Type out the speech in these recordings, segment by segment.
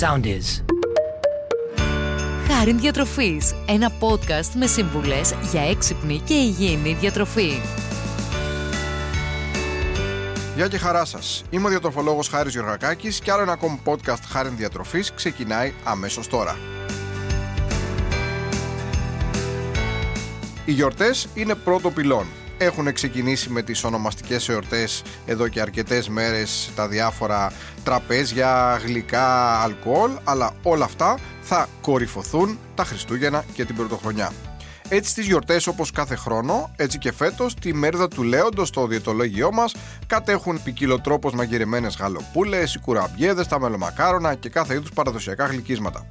sound is. Χάριν Διατροφής, ένα podcast με σύμβουλες για έξυπνη και υγιεινή διατροφή. Γεια και χαρά σας. Είμαι ο διατροφολόγος Χάρης Γεωργακάκης και άλλο ένα ακόμη podcast Χάριν Διατροφής ξεκινάει αμέσως τώρα. Οι γιορτές είναι πρώτο πυλόν. Έχουν ξεκινήσει με τις ονομαστικές εορτές εδώ και αρκετές μέρες τα διάφορα τραπέζια, γλυκά, αλκοόλ, αλλά όλα αυτά θα κορυφωθούν τα Χριστούγεννα και την Πρωτοχρονιά. Έτσι στις γιορτές όπως κάθε χρόνο, έτσι και φέτος, τη μέρδα του Λέοντος στο διαιτολόγιό μας κατέχουν ποικιλοτρόπως μαγειρεμένες γαλοπούλες, οι κουραμπιέδες, τα μελομακάρονα και κάθε είδους παραδοσιακά γλυκίσματα.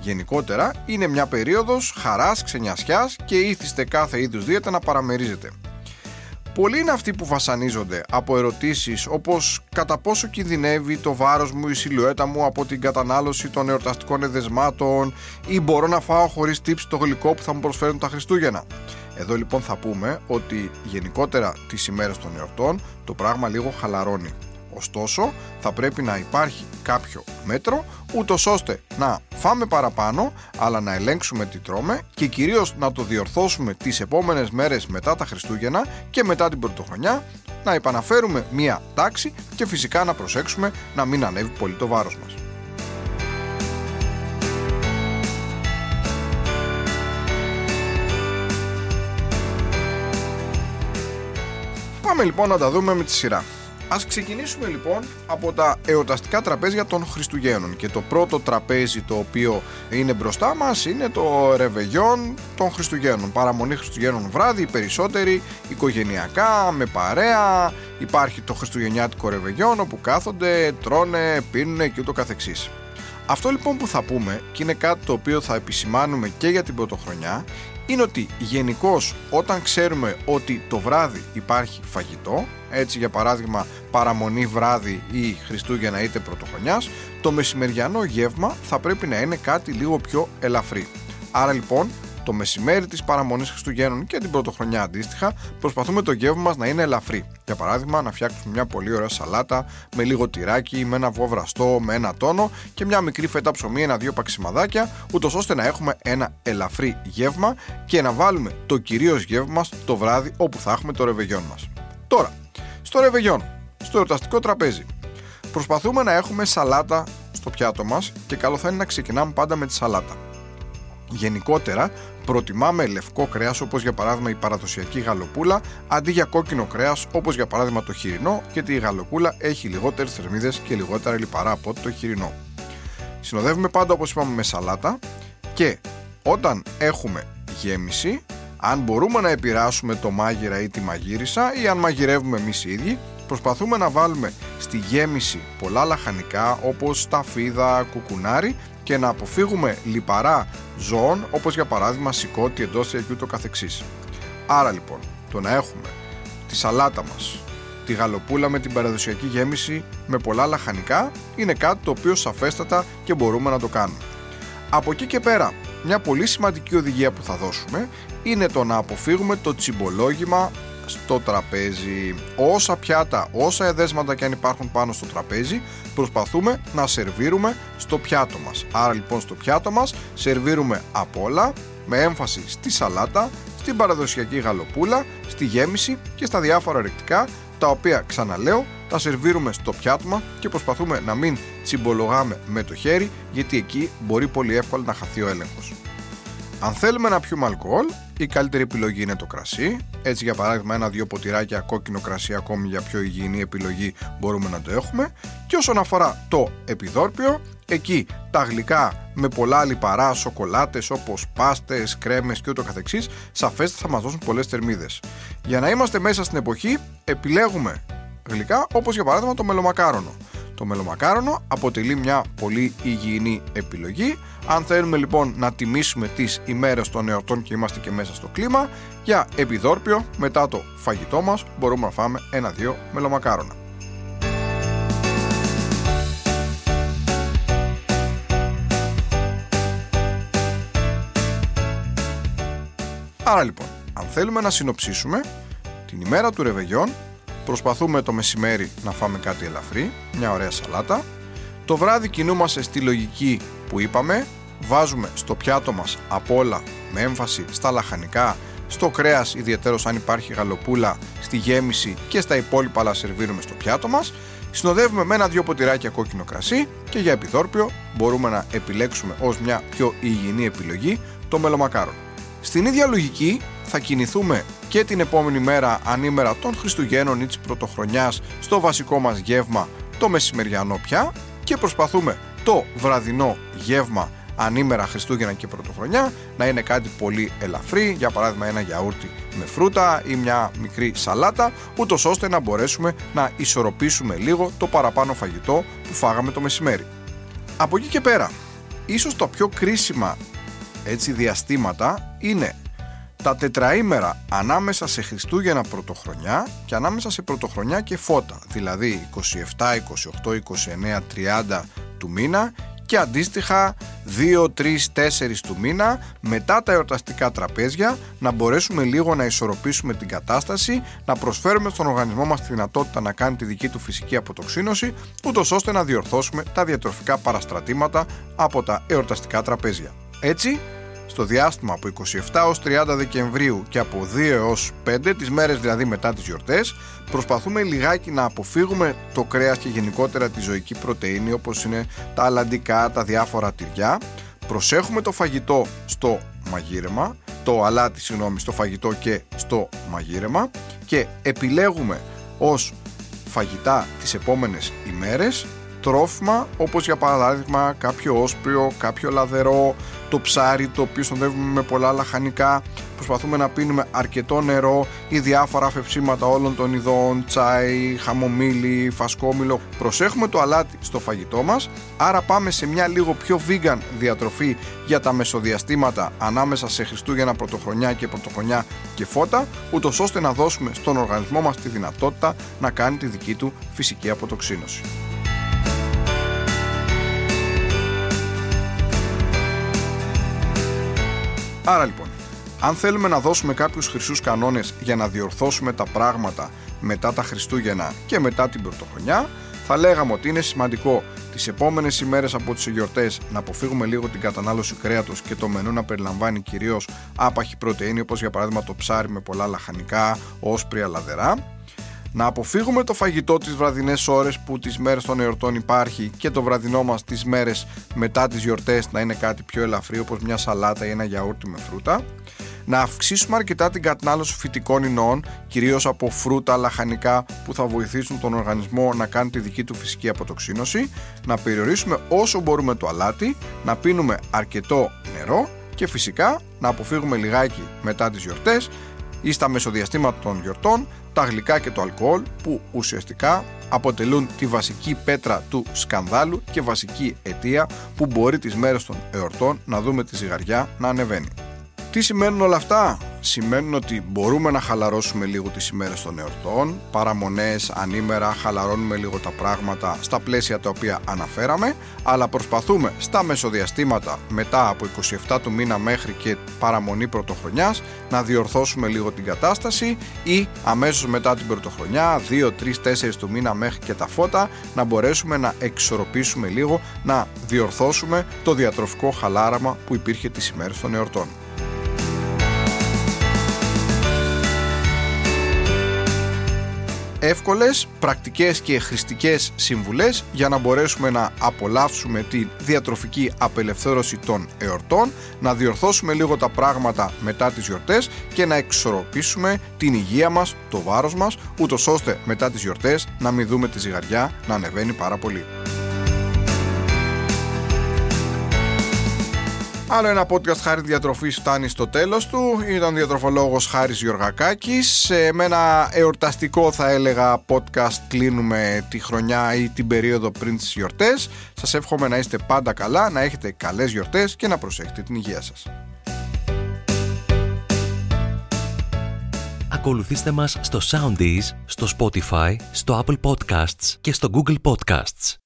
Γενικότερα είναι μια περίοδος χαράς, ξενιασιάς και ήθιστε κάθε είδους δίαιτα να παραμερίζεται. Πολλοί είναι αυτοί που βασανίζονται από ερωτήσεις όπως κατά πόσο κινδυνεύει το βάρος μου, η σιλουέτα μου από την κατανάλωση των εορταστικών εδεσμάτων ή μπορώ να φάω χωρίς τύψη το γλυκό που θα μου προσφέρουν τα Χριστούγεννα. Εδώ λοιπόν θα πούμε ότι γενικότερα τις ημέρες των εορτών το πράγμα λίγο χαλαρώνει. Ωστόσο, θα πρέπει να υπάρχει κάποιο μέτρο, ούτως ώστε να φάμε παραπάνω, αλλά να ελέγξουμε τι τρώμε και κυρίως να το διορθώσουμε τις επόμενες μέρες μετά τα Χριστούγεννα και μετά την Πρωτοχρονιά, να επαναφέρουμε μία τάξη και φυσικά να προσέξουμε να μην ανέβει πολύ το βάρος μας. Πάμε λοιπόν να τα δούμε με τη σειρά. Ας ξεκινήσουμε λοιπόν από τα εορταστικά τραπέζια των Χριστουγέννων. Και το πρώτο τραπέζι το οποίο είναι μπροστά μας είναι το ρεβεγιόν των Χριστουγέννων. Παραμονή Χριστουγέννων βράδυ, οι περισσότεροι οικογενειακά, με παρέα. Υπάρχει το Χριστουγεννιάτικο ρεβεγιόν όπου κάθονται, τρώνε, πίνουν και ούτω καθεξής αυτό λοιπόν που θα πούμε και είναι κάτι το οποίο θα επισημάνουμε και για την πρωτοχρονιά είναι ότι γενικώς όταν ξέρουμε ότι το βράδυ υπάρχει φαγητό, έτσι για παράδειγμα παραμονή βράδυ ή Χριστούγεννα είτε πρωτοχρονιάς, το μεσημεριανό γεύμα θα πρέπει να είναι κάτι λίγο πιο ελαφρύ. Άρα λοιπόν το μεσημέρι της παραμονής Χριστουγέννων και την πρωτοχρονιά αντίστοιχα, προσπαθούμε το γεύμα μας να είναι ελαφρύ. Για παράδειγμα, να φτιάξουμε μια πολύ ωραία σαλάτα με λίγο τυράκι, με ένα βραστό, με ένα τόνο και μια μικρή φέτα ψωμί, ένα-δύο παξιμαδάκια, ούτως ώστε να έχουμε ένα ελαφρύ γεύμα και να βάλουμε το κυρίως γεύμα μας το βράδυ όπου θα έχουμε το ρεβεγιόν μας. Τώρα, στο ρεβεγιόν, στο εορταστικό τραπέζι, προσπαθούμε να έχουμε σαλάτα στο πιάτο μας και καλό θα είναι να ξεκινάμε πάντα με τη σαλάτα. Γενικότερα, προτιμάμε λευκό κρέας όπως για παράδειγμα η παραδοσιακή γαλοπούλα αντί για κόκκινο κρέας όπως για παράδειγμα το χοιρινό γιατί η γαλοπούλα έχει λιγότερες θερμίδες και λιγότερα λιπαρά από το χοιρινό. Συνοδεύουμε πάντα όπως είπαμε με σαλάτα και όταν έχουμε γέμιση αν μπορούμε να επηρεάσουμε το μάγειρα ή τη μαγείρισα ή αν μαγειρεύουμε εμείς οι ίδιοι προσπαθούμε να βάλουμε στη γέμιση πολλά λαχανικά όπως σταφίδα, κουκουνάρι και να αποφύγουμε λιπαρά ζώων όπως για παράδειγμα σηκώτη, εντόστια και ούτω καθεξής. Άρα λοιπόν το να έχουμε τη σαλάτα μας, τη γαλοπούλα με την παραδοσιακή γέμιση με πολλά λαχανικά είναι κάτι το οποίο σαφέστατα και μπορούμε να το κάνουμε. Από εκεί και πέρα μια πολύ σημαντική οδηγία που θα δώσουμε είναι το να αποφύγουμε το τσιμπολόγημα στο τραπέζι. Όσα πιάτα, όσα εδέσματα και αν υπάρχουν πάνω στο τραπέζι, προσπαθούμε να σερβίρουμε στο πιάτο μας. Άρα λοιπόν στο πιάτο μας σερβίρουμε απ' όλα με έμφαση στη σαλάτα, στην παραδοσιακή γαλοπούλα, στη γέμιση και στα διάφορα ρεκτικά τα οποία ξαναλέω τα σερβίρουμε στο πιάτο μας και προσπαθούμε να μην τσιμπολογάμε με το χέρι γιατί εκεί μπορεί πολύ εύκολα να χαθεί ο έλεγχος. Αν θέλουμε να πιούμε αλκοόλ, η καλύτερη επιλογή είναι το κρασί. Έτσι, για παράδειγμα, ένα-δύο ποτηράκια κόκκινο κρασί, ακόμη για πιο υγιεινή επιλογή, μπορούμε να το έχουμε. Και όσον αφορά το επιδόρπιο, εκεί τα γλυκά με πολλά λιπαρά, σοκολάτες όπως πάστες, κρέμες και ούτω καθεξής, σαφέστατα θα μας δώσουν πολλές θερμίδες. Για να είμαστε μέσα στην εποχή, επιλέγουμε γλυκά όπως για παράδειγμα το μελομακάρονο. Το μελομακάρονο αποτελεί μια πολύ υγιεινή επιλογή. Αν θέλουμε λοιπόν να τιμήσουμε τις ημέρες των εορτών και είμαστε και μέσα στο κλίμα, για επιδόρπιο μετά το φαγητό μας μπορούμε να φάμε ένα-δύο μελομακάρονα. Άρα λοιπόν, αν θέλουμε να συνοψίσουμε, την ημέρα του ρεβεγιόν προσπαθούμε το μεσημέρι να φάμε κάτι ελαφρύ, μια ωραία σαλάτα. Το Το βράδυ κινούμαστε στη λογική που είπαμε, βάζουμε στο πιάτο μας απ' όλα με έμφαση στα λαχανικά, στο κρέας ιδιαίτερος αν υπάρχει γαλοπούλα, στη γέμιση και στα υπόλοιπα αλλά σερβίρουμε στο πιάτο μας Συνοδεύουμε με ένα-δυο ποτηράκια κόκκινο κρασί και για επιθόρπιο μπορούμε να επιλέξουμε ως μια πιο υγιεινή επιλογή το μελομακάρο. Στην ίδια λογική θα κινηθούμε και την επόμενη μέρα ανήμερα των Χριστουγέννων ή της Πρωτοχρονιάς στο βασικό μας γεύμα το μεσημεριανό πια και προσπαθούμε το βραδινό γεύμα ανήμερα Χριστούγεννα και Πρωτοχρονιά να είναι κάτι πολύ ελαφρύ, για παράδειγμα ένα γιαούρτι με φρούτα ή μια μικρή σαλάτα, ούτως ώστε να μπορέσουμε να ισορροπήσουμε λίγο το παραπάνω φαγητό που φάγαμε το μεσημέρι. Από εκεί και πέρα, ίσως τα πιο κρίσιμα έτσι διαστήματα είναι τα τετραήμερα ανάμεσα σε Χριστούγεννα Πρωτοχρονιά και ανάμεσα σε Πρωτοχρονιά και Φώτα, δηλαδή 27, 28, 29, 30 του μήνα και αντίστοιχα 2, 3, 4 του μήνα μετά τα εορταστικά τραπέζια να μπορέσουμε λίγο να ισορροπήσουμε την κατάσταση, να προσφέρουμε στον οργανισμό μας τη δυνατότητα να κάνει τη δική του φυσική αποτοξίνωση, ούτως ώστε να διορθώσουμε τα διατροφικά παραστρατήματα από τα εορταστικά τραπέζια. Έτσι, στο διάστημα από 27 ως 30 Δεκεμβρίου και από 2 έως 5, τις μέρες δηλαδή μετά τις γιορτές, προσπαθούμε λιγάκι να αποφύγουμε το κρέας και γενικότερα τη ζωική πρωτεΐνη όπως είναι τα αλαντικά, τα διάφορα τυριά. Προσέχουμε το φαγητό στο μαγείρεμα, το αλάτι συγγνώμη, στο φαγητό και στο μαγείρεμα και επιλέγουμε ως φαγητά τις επόμενες ημέρες τρόφιμα όπως για παράδειγμα κάποιο όσπριο, κάποιο λαδερό, το ψάρι το οποίο συνοδεύουμε με πολλά λαχανικά προσπαθούμε να πίνουμε αρκετό νερό ή διάφορα αφευσίματα όλων των ειδών, τσάι, χαμομήλι, φασκόμηλο. Προσέχουμε το αλάτι στο φαγητό μας, άρα πάμε σε μια λίγο πιο vegan διατροφή για τα μεσοδιαστήματα ανάμεσα σε Χριστούγεννα, Πρωτοχρονιά και Πρωτοχρονιά και φώτα, ούτως ώστε να δώσουμε στον οργανισμό μας τη δυνατότητα να κάνει τη δική του φυσική αποτοξίνωση. Άρα λοιπόν, αν θέλουμε να δώσουμε κάποιους χρυσούς κανόνες για να διορθώσουμε τα πράγματα μετά τα Χριστούγεννα και μετά την Πρωτοχρονιά, θα λέγαμε ότι είναι σημαντικό τις επόμενες ημέρες από τις γιορτές να αποφύγουμε λίγο την κατανάλωση κρέατος και το μενού να περιλαμβάνει κυρίως άπαχη πρωτεΐνη όπως για παράδειγμα το ψάρι με πολλά λαχανικά, όσπρια, λαδερά να αποφύγουμε το φαγητό τις βραδινές ώρες που τις μέρες των εορτών υπάρχει και το βραδινό μας τις μέρες μετά τις γιορτές να είναι κάτι πιο ελαφρύ όπως μια σαλάτα ή ένα γιαούρτι με φρούτα. Να αυξήσουμε αρκετά την κατανάλωση φυτικών ινών, κυρίως από φρούτα, λαχανικά που θα βοηθήσουν τον οργανισμό να κάνει τη δική του φυσική αποτοξίνωση, να περιορίσουμε όσο μπορούμε το αλάτι, να πίνουμε αρκετό νερό και φυσικά να αποφύγουμε λιγάκι μετά τις γιορτές ή στα μεσοδιαστήματα των γιορτών τα γλυκά και το αλκοόλ που ουσιαστικά αποτελούν τη βασική πέτρα του σκανδάλου και βασική αιτία που μπορεί τις μέρες των εορτών να δούμε τη ζυγαριά να ανεβαίνει. Τι σημαίνουν όλα αυτά; Σημαίνουν ότι μπορούμε να χαλαρώσουμε λίγο τις ημέρες των εορτών, παραμονές, ανήμερα, χαλαρώνουμε λίγο τα πράγματα στα πλαίσια τα οποία αναφέραμε, αλλά προσπαθούμε στα μεσοδιαστήματα μετά από 27 του μήνα μέχρι και παραμονή πρωτοχρονιάς να διορθώσουμε λίγο την κατάσταση ή αμέσως μετά την πρωτοχρονιά, 2, 3, 4 του μήνα μέχρι και τα φώτα, να μπορέσουμε να εξορροπήσουμε λίγο, να διορθώσουμε το διατροφικό χαλάραμα που υπήρχε τις ημέρες των εορτών. Εύκολες, πρακτικές και χρηστικές συμβουλές για να μπορέσουμε να απολαύσουμε τη διατροφική απελευθέρωση των εορτών, να διορθώσουμε λίγο τα πράγματα μετά τις γιορτές και να εξορροπήσουμε την υγεία μας, το βάρος μας, ούτως ώστε μετά τις γιορτές να μην δούμε τη ζυγαριά να ανεβαίνει πάρα πολύ. Άλλο ένα podcast χάρη διατροφή φτάνει στο τέλος του. Ήταν διατροφολόγος Χάρης Γιωργακάκης. Με ένα εορταστικό, θα έλεγα, podcast κλείνουμε τη χρονιά ή την περίοδο πριν τις γιορτές. Σας εύχομαι να είστε πάντα καλά, να έχετε καλές γιορτές και να προσέχετε την υγεία σας. Ακολουθήστε μας στο Soundees, στο Spotify, στο Apple Podcasts και στο Google Podcasts.